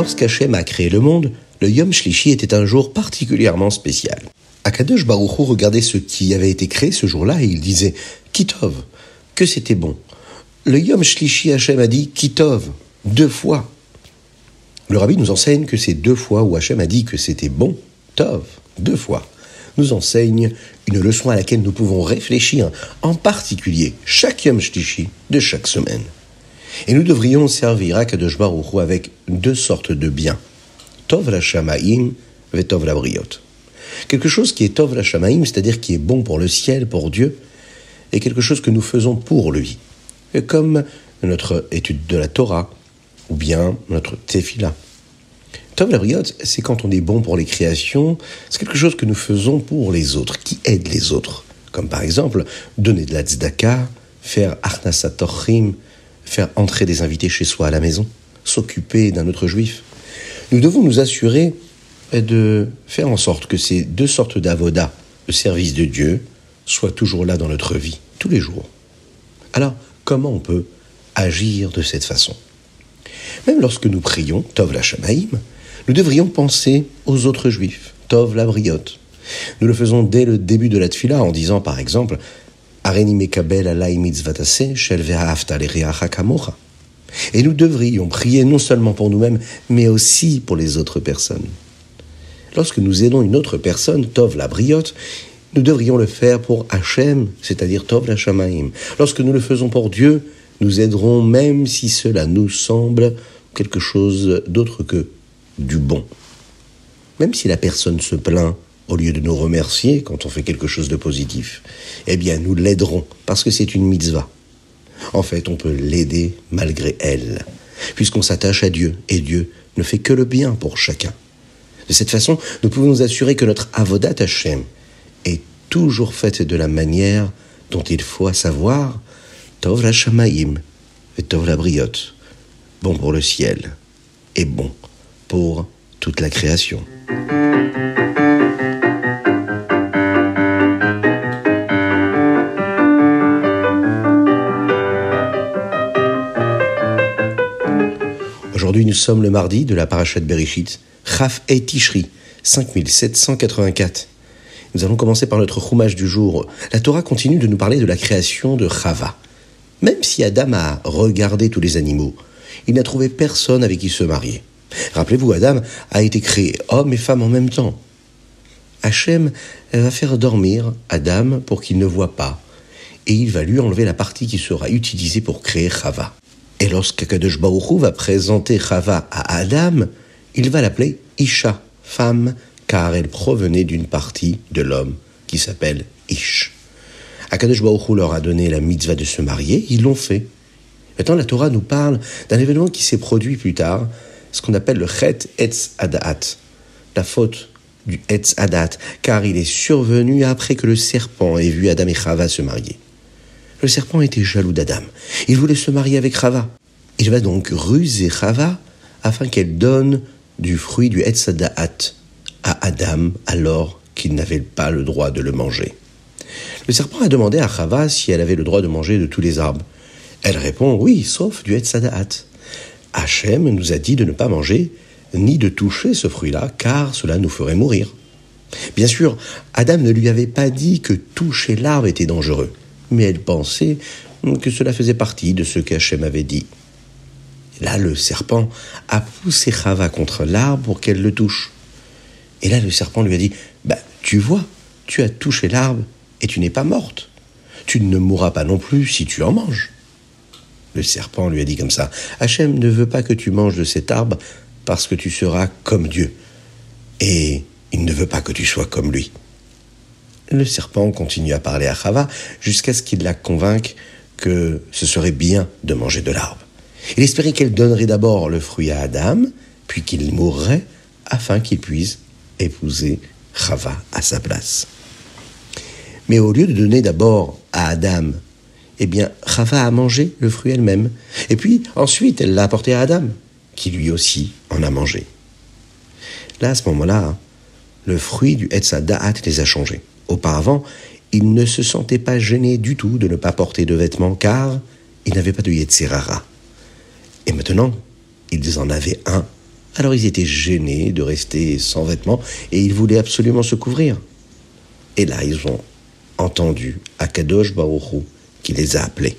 Lorsqu'Hachem a créé le monde, le Yom Shlishi était un jour particulièrement spécial. Akadosh Baruchou regardait ce qui avait été créé ce jour-là et il disait Kitov, que c'était bon. Le Yom Shlishi Hachem a dit Kitov, deux fois. Le rabbi nous enseigne que c'est deux fois où Hachem a dit que c'était bon, Tov, deux fois, nous enseigne une leçon à laquelle nous pouvons réfléchir, en particulier chaque Yom Shlishi de chaque semaine. Et nous devrions servir Akadosh Baruch avec deux sortes de biens. Tov la Shamaim et Tov la Briot. Quelque chose qui est Tov la Shamaim, c'est-à-dire qui est bon pour le ciel, pour Dieu, et quelque chose que nous faisons pour lui. Comme notre étude de la Torah, ou bien notre Tefila. Tov la Briot, c'est quand on est bon pour les créations, c'est quelque chose que nous faisons pour les autres, qui aide les autres. Comme par exemple, donner de la tzedaka, faire Arnasat Torchim, faire entrer des invités chez soi à la maison, s'occuper d'un autre juif. Nous devons nous assurer de faire en sorte que ces deux sortes d'avoda, le service de Dieu, soient toujours là dans notre vie, tous les jours. Alors, comment on peut agir de cette façon? Même lorsque nous prions, Tov la Shamaïm, nous devrions penser aux autres juifs, Tov la Briote. Nous le faisons dès le début de la tfila en disant par exemple et nous devrions prier non seulement pour nous-mêmes, mais aussi pour les autres personnes. Lorsque nous aidons une autre personne, Tov la briote, nous devrions le faire pour Hachem, c'est-à-dire Tov la Shamaim. Lorsque nous le faisons pour Dieu, nous aiderons même si cela nous semble quelque chose d'autre que du bon. Même si la personne se plaint au lieu de nous remercier quand on fait quelque chose de positif, eh bien nous l'aiderons parce que c'est une mitzvah. En fait, on peut l'aider malgré elle, puisqu'on s'attache à Dieu et Dieu ne fait que le bien pour chacun. De cette façon, nous pouvons nous assurer que notre avodat Hashem est toujours faite de la manière dont il faut savoir Tov la Shamaim et Tov la bon pour le ciel et bon pour toute la création. Aujourd'hui, nous sommes le mardi de la parachat Bereshit, Chaf et Tishri, 5784. Nous allons commencer par notre roumage du jour. La Torah continue de nous parler de la création de Chava. Même si Adam a regardé tous les animaux, il n'a trouvé personne avec qui se marier. Rappelez-vous, Adam a été créé homme et femme en même temps. Hachem va faire dormir Adam pour qu'il ne voit pas, et il va lui enlever la partie qui sera utilisée pour créer Chava. Et lorsqu'Akadosh Baruch va présenter Chava à Adam, il va l'appeler Isha, femme, car elle provenait d'une partie de l'homme qui s'appelle Ish. Akadosh Baruch leur a donné la mitzvah de se marier, ils l'ont fait. Maintenant, la Torah nous parle d'un événement qui s'est produit plus tard, ce qu'on appelle le Chet Etz Adat, la faute du Etz Adat, car il est survenu après que le serpent ait vu Adam et Chava se marier. Le serpent était jaloux d'Adam. Il voulait se marier avec Chava. Il va donc ruser Chava afin qu'elle donne du fruit du Etzadaat à Adam alors qu'il n'avait pas le droit de le manger. Le serpent a demandé à Chava si elle avait le droit de manger de tous les arbres. Elle répond oui, sauf du Etzadaat. Hachem nous a dit de ne pas manger ni de toucher ce fruit-là, car cela nous ferait mourir. Bien sûr, Adam ne lui avait pas dit que toucher l'arbre était dangereux mais elle pensait que cela faisait partie de ce qu'Hachem avait dit. Là, le serpent a poussé Chava contre l'arbre pour qu'elle le touche. Et là, le serpent lui a dit Bah, tu vois, tu as touché l'arbre et tu n'es pas morte. Tu ne mourras pas non plus si tu en manges. Le serpent lui a dit comme ça Hachem ne veut pas que tu manges de cet arbre parce que tu seras comme Dieu. Et il ne veut pas que tu sois comme lui. Le serpent continue à parler à Chava jusqu'à ce qu'il la convainque que ce serait bien de manger de l'arbre. Il espérait qu'elle donnerait d'abord le fruit à Adam, puis qu'il mourrait afin qu'il puisse épouser Chava à sa place. Mais au lieu de donner d'abord à Adam, eh bien, Chava a mangé le fruit elle-même. Et puis, ensuite, elle l'a apporté à Adam, qui lui aussi en a mangé. Là, à ce moment-là, le fruit du Da'at les a changés. Auparavant, il ne se sentait pas gêné du tout de ne pas porter de vêtements car il n'avait pas de Yetzirara. Et maintenant, ils en avaient un Alors ils étaient gênés de rester sans vêtements et ils voulaient absolument se couvrir. Et là, ils ont entendu Akadosh Baruchou qui les a appelés.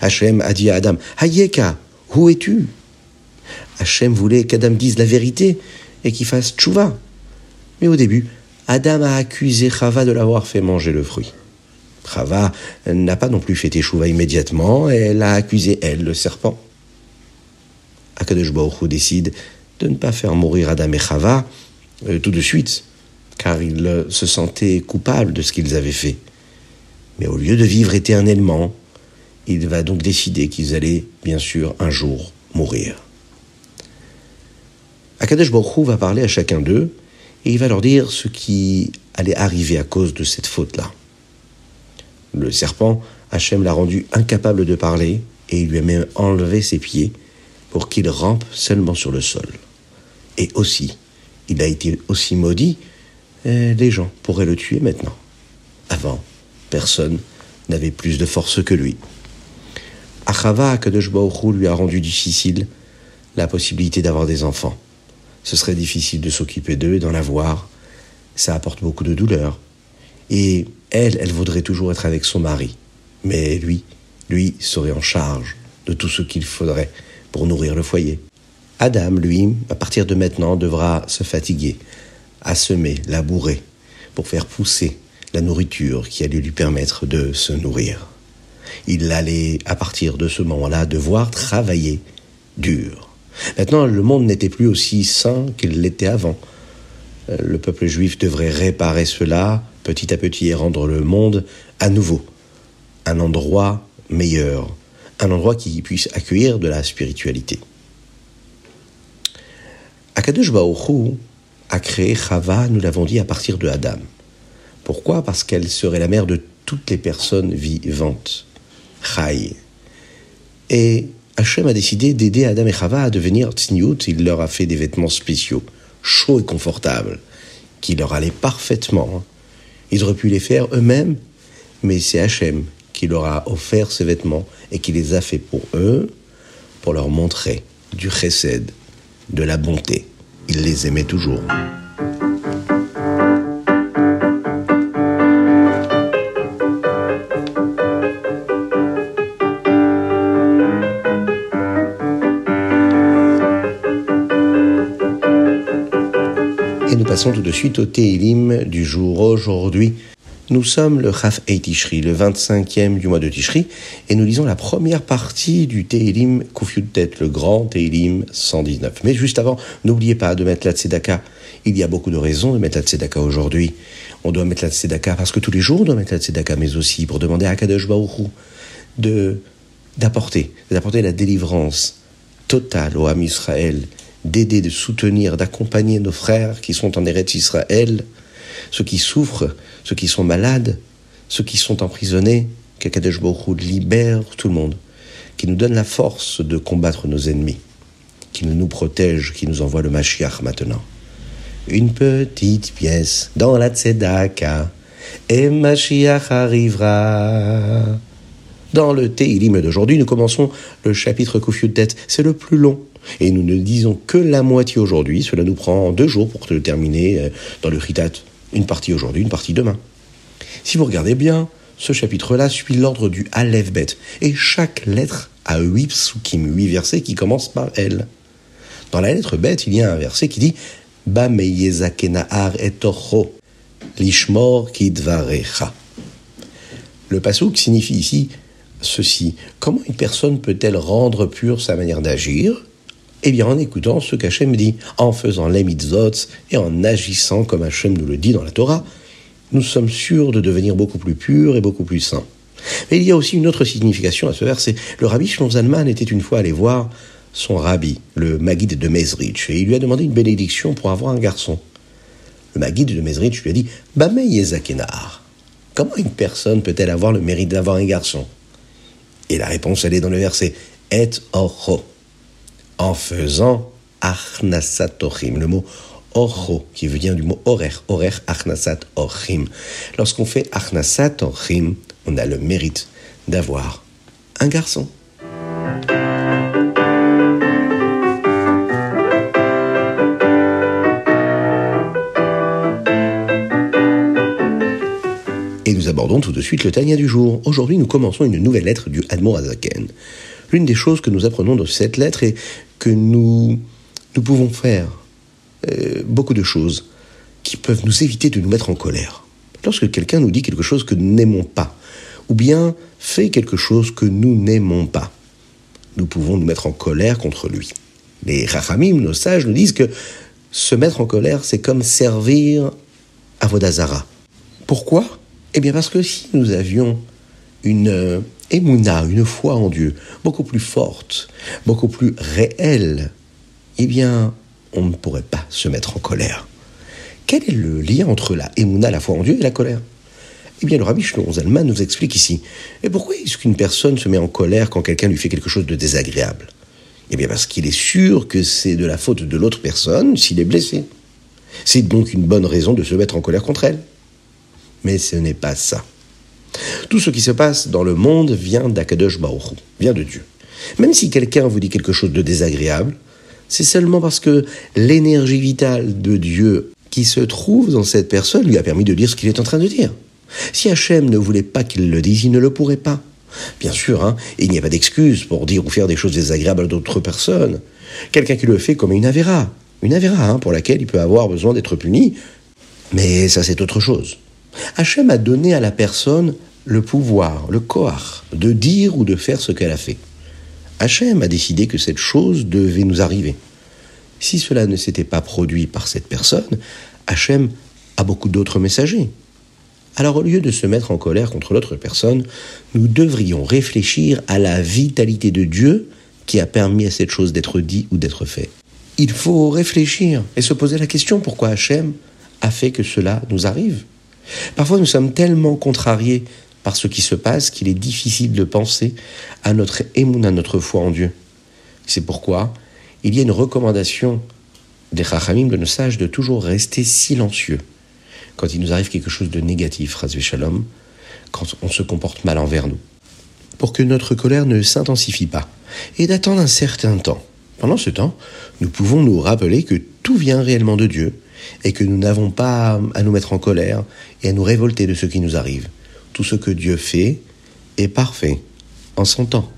Hachem a dit à Adam Hayeka, où es-tu? Hachem voulait qu'Adam dise la vérité et qu'il fasse tchouva. Mais au début, Adam a accusé Chava de l'avoir fait manger le fruit. Chava n'a pas non plus fait tchouva immédiatement et elle a accusé, elle, le serpent. Akadosh Baruch décide de ne pas faire mourir Adam et Chava euh, tout de suite, car ils euh, se sentaient coupables de ce qu'ils avaient fait. Mais au lieu de vivre éternellement, il va donc décider qu'ils allaient, bien sûr, un jour mourir. Akadosh Baruch va parler à chacun d'eux et il va leur dire ce qui allait arriver à cause de cette faute-là. Le serpent, Hachem l'a rendu incapable de parler et il lui a même enlevé ses pieds pour qu'il rampe seulement sur le sol. Et aussi, il a été aussi maudit, les gens pourraient le tuer maintenant. Avant, personne n'avait plus de force que lui. Achava, Akadosh lui a rendu difficile la possibilité d'avoir des enfants. Ce serait difficile de s'occuper d'eux et d'en avoir. Ça apporte beaucoup de douleur. Et elle, elle voudrait toujours être avec son mari. Mais lui, lui serait en charge de tout ce qu'il faudrait pour nourrir le foyer. Adam, lui, à partir de maintenant, devra se fatiguer, à semer, labourer, pour faire pousser la nourriture qui allait lui permettre de se nourrir. Il allait, à partir de ce moment-là, devoir travailler dur. Maintenant, le monde n'était plus aussi sain qu'il l'était avant. Euh, le peuple juif devrait réparer cela petit à petit et rendre le monde à nouveau un endroit meilleur, un endroit qui puisse accueillir de la spiritualité. Akadosh Baoru a créé Chava, nous l'avons dit, à partir de Adam. Pourquoi? Parce qu'elle serait la mère de toutes les personnes vivantes. Chai. Et Hachem a décidé d'aider Adam et Chava à devenir tzniut. Il leur a fait des vêtements spéciaux, chauds et confortables, qui leur allaient parfaitement. Ils auraient pu les faire eux-mêmes, mais c'est Hachem qui leur a offert ces vêtements et qui les a fait pour eux, pour leur montrer du chesed, de la bonté. Il les aimait toujours. Passons tout de suite au Télim du jour. Aujourd'hui, nous sommes le Chaf et Tishri, le 25e du mois de Tishri, et nous lisons la première partie du Télim Tête, le grand Télim 119. Mais juste avant, n'oubliez pas de mettre la Tzedaka. Il y a beaucoup de raisons de mettre la Tzedaka aujourd'hui. On doit mettre la Tzedaka parce que tous les jours on doit mettre la Tzedaka, mais aussi pour demander à Kadosh de d'apporter, d'apporter la délivrance totale au Ham Israël d'aider, de soutenir, d'accompagner nos frères qui sont en Eretz Israël, ceux qui souffrent, ceux qui sont malades, ceux qui sont emprisonnés, qu'Akadosh Baruch libère tout le monde, qui nous donne la force de combattre nos ennemis, qui nous protège, qui nous envoie le Mashiach maintenant. Une petite pièce dans la Tzedaka, et Mashiach arrivera. Dans le Teilim d'aujourd'hui, nous commençons le chapitre tête. C'est le plus long et nous ne disons que la moitié aujourd'hui. Cela nous prend deux jours pour le terminer euh, dans le Ritat. Une partie aujourd'hui, une partie demain. Si vous regardez bien, ce chapitre-là suit l'ordre du Aleph Bet. Et chaque lettre a huit psukim, huit versets qui commencent par elle. Dans la lettre Bet, il y a un verset qui dit lishmor. Le pasouk signifie ici ceci. Comment une personne peut-elle rendre pure sa manière d'agir? Eh bien, en écoutant ce qu'Hachem dit, en faisant les mitzvot et en agissant comme Hachem nous le dit dans la Torah, nous sommes sûrs de devenir beaucoup plus purs et beaucoup plus saints. Mais il y a aussi une autre signification à ce verset. Le rabbi Shlomo Zalman était une fois allé voir son rabbi, le Maguide de Mezrich, et il lui a demandé une bénédiction pour avoir un garçon. Le Maguide de Mezrich lui a dit Bamei Yezakenar. Comment une personne peut-elle avoir le mérite d'avoir un garçon? Et la réponse, elle est dans le verset Et Orho en faisant achnasat ochim, le mot orho, qui vient du mot orer, orer achnasat ochim. Lorsqu'on fait achnasat ochim, on a le mérite d'avoir un garçon. Abordons tout de suite le Tania du jour. Aujourd'hui, nous commençons une nouvelle lettre du Admor Azaken. L'une des choses que nous apprenons dans cette lettre est que nous, nous pouvons faire euh, beaucoup de choses qui peuvent nous éviter de nous mettre en colère. Lorsque quelqu'un nous dit quelque chose que nous n'aimons pas, ou bien fait quelque chose que nous n'aimons pas, nous pouvons nous mettre en colère contre lui. Les rachamim, nos sages, nous disent que se mettre en colère, c'est comme servir à Vodazara. Pourquoi? Eh bien parce que si nous avions une euh, une foi en Dieu, beaucoup plus forte, beaucoup plus réelle, eh bien, on ne pourrait pas se mettre en colère. Quel est le lien entre la émouna, la foi en Dieu, et la colère? Eh bien, le rabbi Shlomo nous explique ici. Et pourquoi est-ce qu'une personne se met en colère quand quelqu'un lui fait quelque chose de désagréable? Eh bien, parce qu'il est sûr que c'est de la faute de l'autre personne s'il est blessé. C'est donc une bonne raison de se mettre en colère contre elle. Mais ce n'est pas ça. Tout ce qui se passe dans le monde vient d'Akadosh Baruch vient de Dieu. Même si quelqu'un vous dit quelque chose de désagréable, c'est seulement parce que l'énergie vitale de Dieu qui se trouve dans cette personne lui a permis de dire ce qu'il est en train de dire. Si Hachem ne voulait pas qu'il le dise, il ne le pourrait pas. Bien sûr, hein, il n'y a pas d'excuse pour dire ou faire des choses désagréables à d'autres personnes. Quelqu'un qui le fait comme une avéra. Une avéra hein, pour laquelle il peut avoir besoin d'être puni. Mais ça, c'est autre chose. Hachem a donné à la personne le pouvoir, le koach, de dire ou de faire ce qu'elle a fait. Hachem a décidé que cette chose devait nous arriver. Si cela ne s'était pas produit par cette personne, Hachem a beaucoup d'autres messagers. Alors au lieu de se mettre en colère contre l'autre personne, nous devrions réfléchir à la vitalité de Dieu qui a permis à cette chose d'être dit ou d'être fait. Il faut réfléchir et se poser la question pourquoi Hachem a fait que cela nous arrive? Parfois nous sommes tellement contrariés par ce qui se passe qu'il est difficile de penser à notre à notre foi en Dieu. C'est pourquoi il y a une recommandation des Chachamim, de nos sages, de toujours rester silencieux quand il nous arrive quelque chose de négatif, Shalom, quand on se comporte mal envers nous, pour que notre colère ne s'intensifie pas, et d'attendre un certain temps. Pendant ce temps, nous pouvons nous rappeler que tout vient réellement de Dieu, et que nous n'avons pas à nous mettre en colère et à nous révolter de ce qui nous arrive. Tout ce que Dieu fait est parfait en son temps.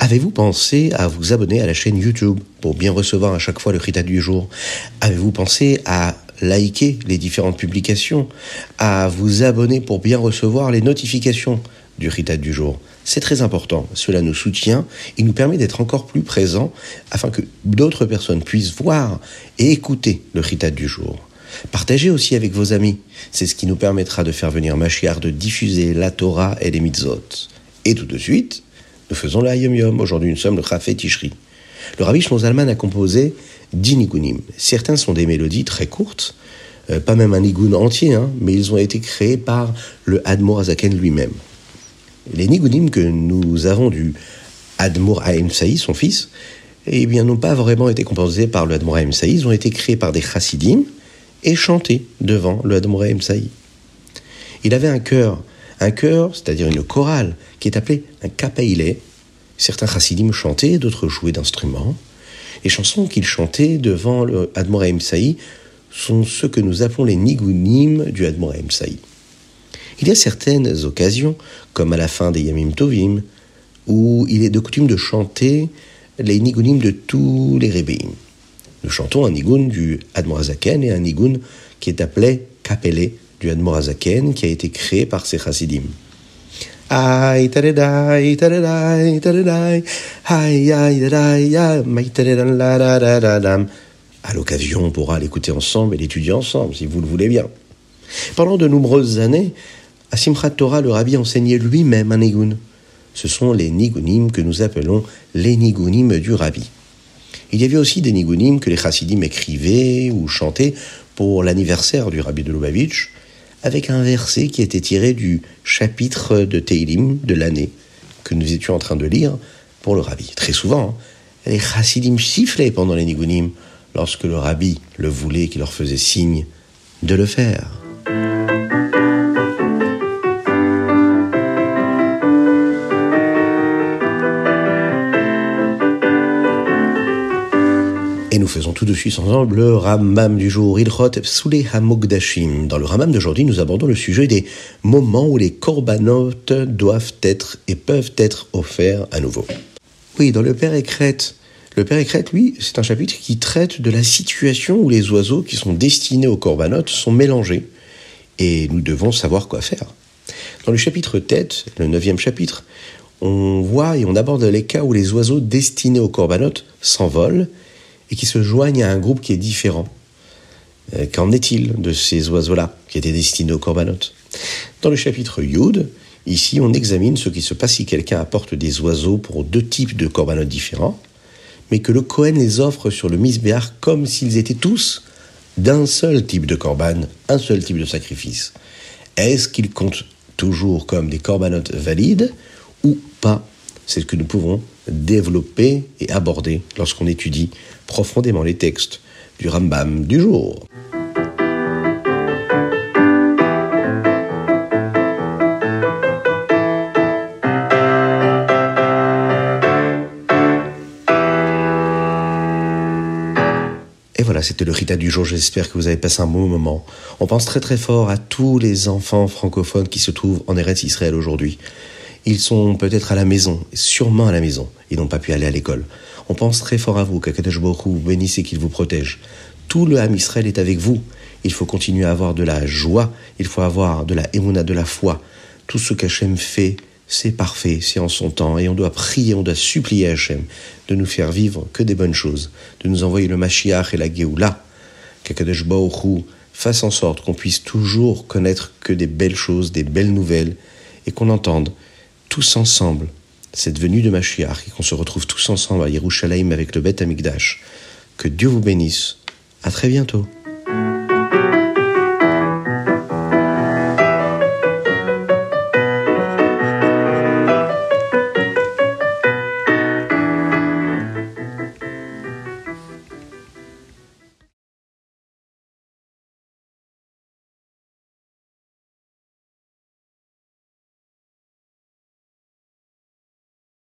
Avez-vous pensé à vous abonner à la chaîne YouTube pour bien recevoir à chaque fois le Rita du jour? Avez-vous pensé à liker les différentes publications, à vous abonner pour bien recevoir les notifications? Du Rita du jour C'est très important, cela nous soutient et nous permet d'être encore plus présents afin que d'autres personnes puissent voir et écouter le Rita du jour. Partagez aussi avec vos amis, c'est ce qui nous permettra de faire venir Machiar, de diffuser la Torah et les mitzvot. Et tout de suite, nous faisons le Hayom Yom. Aujourd'hui, nous sommes le Chafet Tishri. Le Rabbi Shmozalman a composé dix nigunim. Certains sont des mélodies très courtes, euh, pas même un nigun entier, hein, mais ils ont été créés par le Admor Azaken lui-même. Les nigunim que nous avons du Admor Haim Saï, son fils, eh bien, n'ont pas vraiment été composés par le Admor Haim ils ont été créés par des chassidim et chantés devant le Admor Haim. Il avait un cœur un chœur, c'est-à-dire une chorale, qui est appelée un kapaïlé. Certains chassidim chantaient, d'autres jouaient d'instruments. Les chansons qu'ils chantaient devant le Admoraim Saï sont ceux que nous appelons les nigunim du Admoraim Saï. Il y a certaines occasions, comme à la fin des Yamim Tovim, où il est de coutume de chanter les nigunim de tous les rébéim. Nous chantons un nigun du Admorazaken et un nigun qui est appelé kapelé du Admorazaken qui a été créé par ces chassidim. À l'occasion, on pourra l'écouter ensemble et l'étudier ensemble, si vous le voulez bien. Pendant de nombreuses années, à Simchat Torah, le rabbi enseignait lui-même un nigun. Ce sont les nigunim que nous appelons les nigunim du rabbi. Il y avait aussi des nigunim que les chassidim écrivaient ou chantaient pour l'anniversaire du rabbi de Lubavitch, avec un verset qui était tiré du chapitre de Teilim de l'année que nous étions en train de lire pour le rabbi. Très souvent, hein, les chassidim sifflaient pendant les nigunim lorsque le rabbi le voulait, qu'il leur faisait signe de le faire. Faisons tout de suite ensemble le Ramam du jour, Ilchot Psule Hamogdashim. Dans le Ramam d'aujourd'hui, nous abordons le sujet des moments où les korbanot doivent être et peuvent être offerts à nouveau. Oui, dans le Père Écret, le Père Écret, lui, c'est un chapitre qui traite de la situation où les oiseaux qui sont destinés aux korbanot sont mélangés. Et nous devons savoir quoi faire. Dans le chapitre tête, le neuvième chapitre, on voit et on aborde les cas où les oiseaux destinés aux korbanot s'envolent qui se joignent à un groupe qui est différent. Euh, qu'en est-il de ces oiseaux-là qui étaient destinés aux korbanot Dans le chapitre Yud, ici on examine ce qui se passe si quelqu'un apporte des oiseaux pour deux types de korbanot différents, mais que le Kohen les offre sur le misbéar comme s'ils étaient tous d'un seul type de korban, un seul type de sacrifice. Est-ce qu'ils comptent toujours comme des corbanotes valides ou pas? C'est ce que nous pouvons développer et aborder lorsqu'on étudie profondément les textes du Rambam du jour. Et voilà, c'était le Rita du jour. J'espère que vous avez passé un bon moment. On pense très très fort à tous les enfants francophones qui se trouvent en Eretz Israël aujourd'hui. Ils sont peut-être à la maison, sûrement à la maison. Ils n'ont pas pu aller à l'école. On pense très fort à vous, qu'Akadosh vous bénisse et qu'il vous protège. Tout le Ham Israël est avec vous. Il faut continuer à avoir de la joie, il faut avoir de la émouna, de la foi. Tout ce qu'Hachem fait, c'est parfait, c'est en son temps, et on doit prier, on doit supplier Hachem de nous faire vivre que des bonnes choses, de nous envoyer le Mashiach et la Géoula, qu'Akadosh fasse en sorte qu'on puisse toujours connaître que des belles choses, des belles nouvelles, et qu'on entende tous ensemble cette venue de Mashiach et qu'on se retrouve tous ensemble à Yerushalayim avec le Beth Amikdash. Que Dieu vous bénisse. À très bientôt.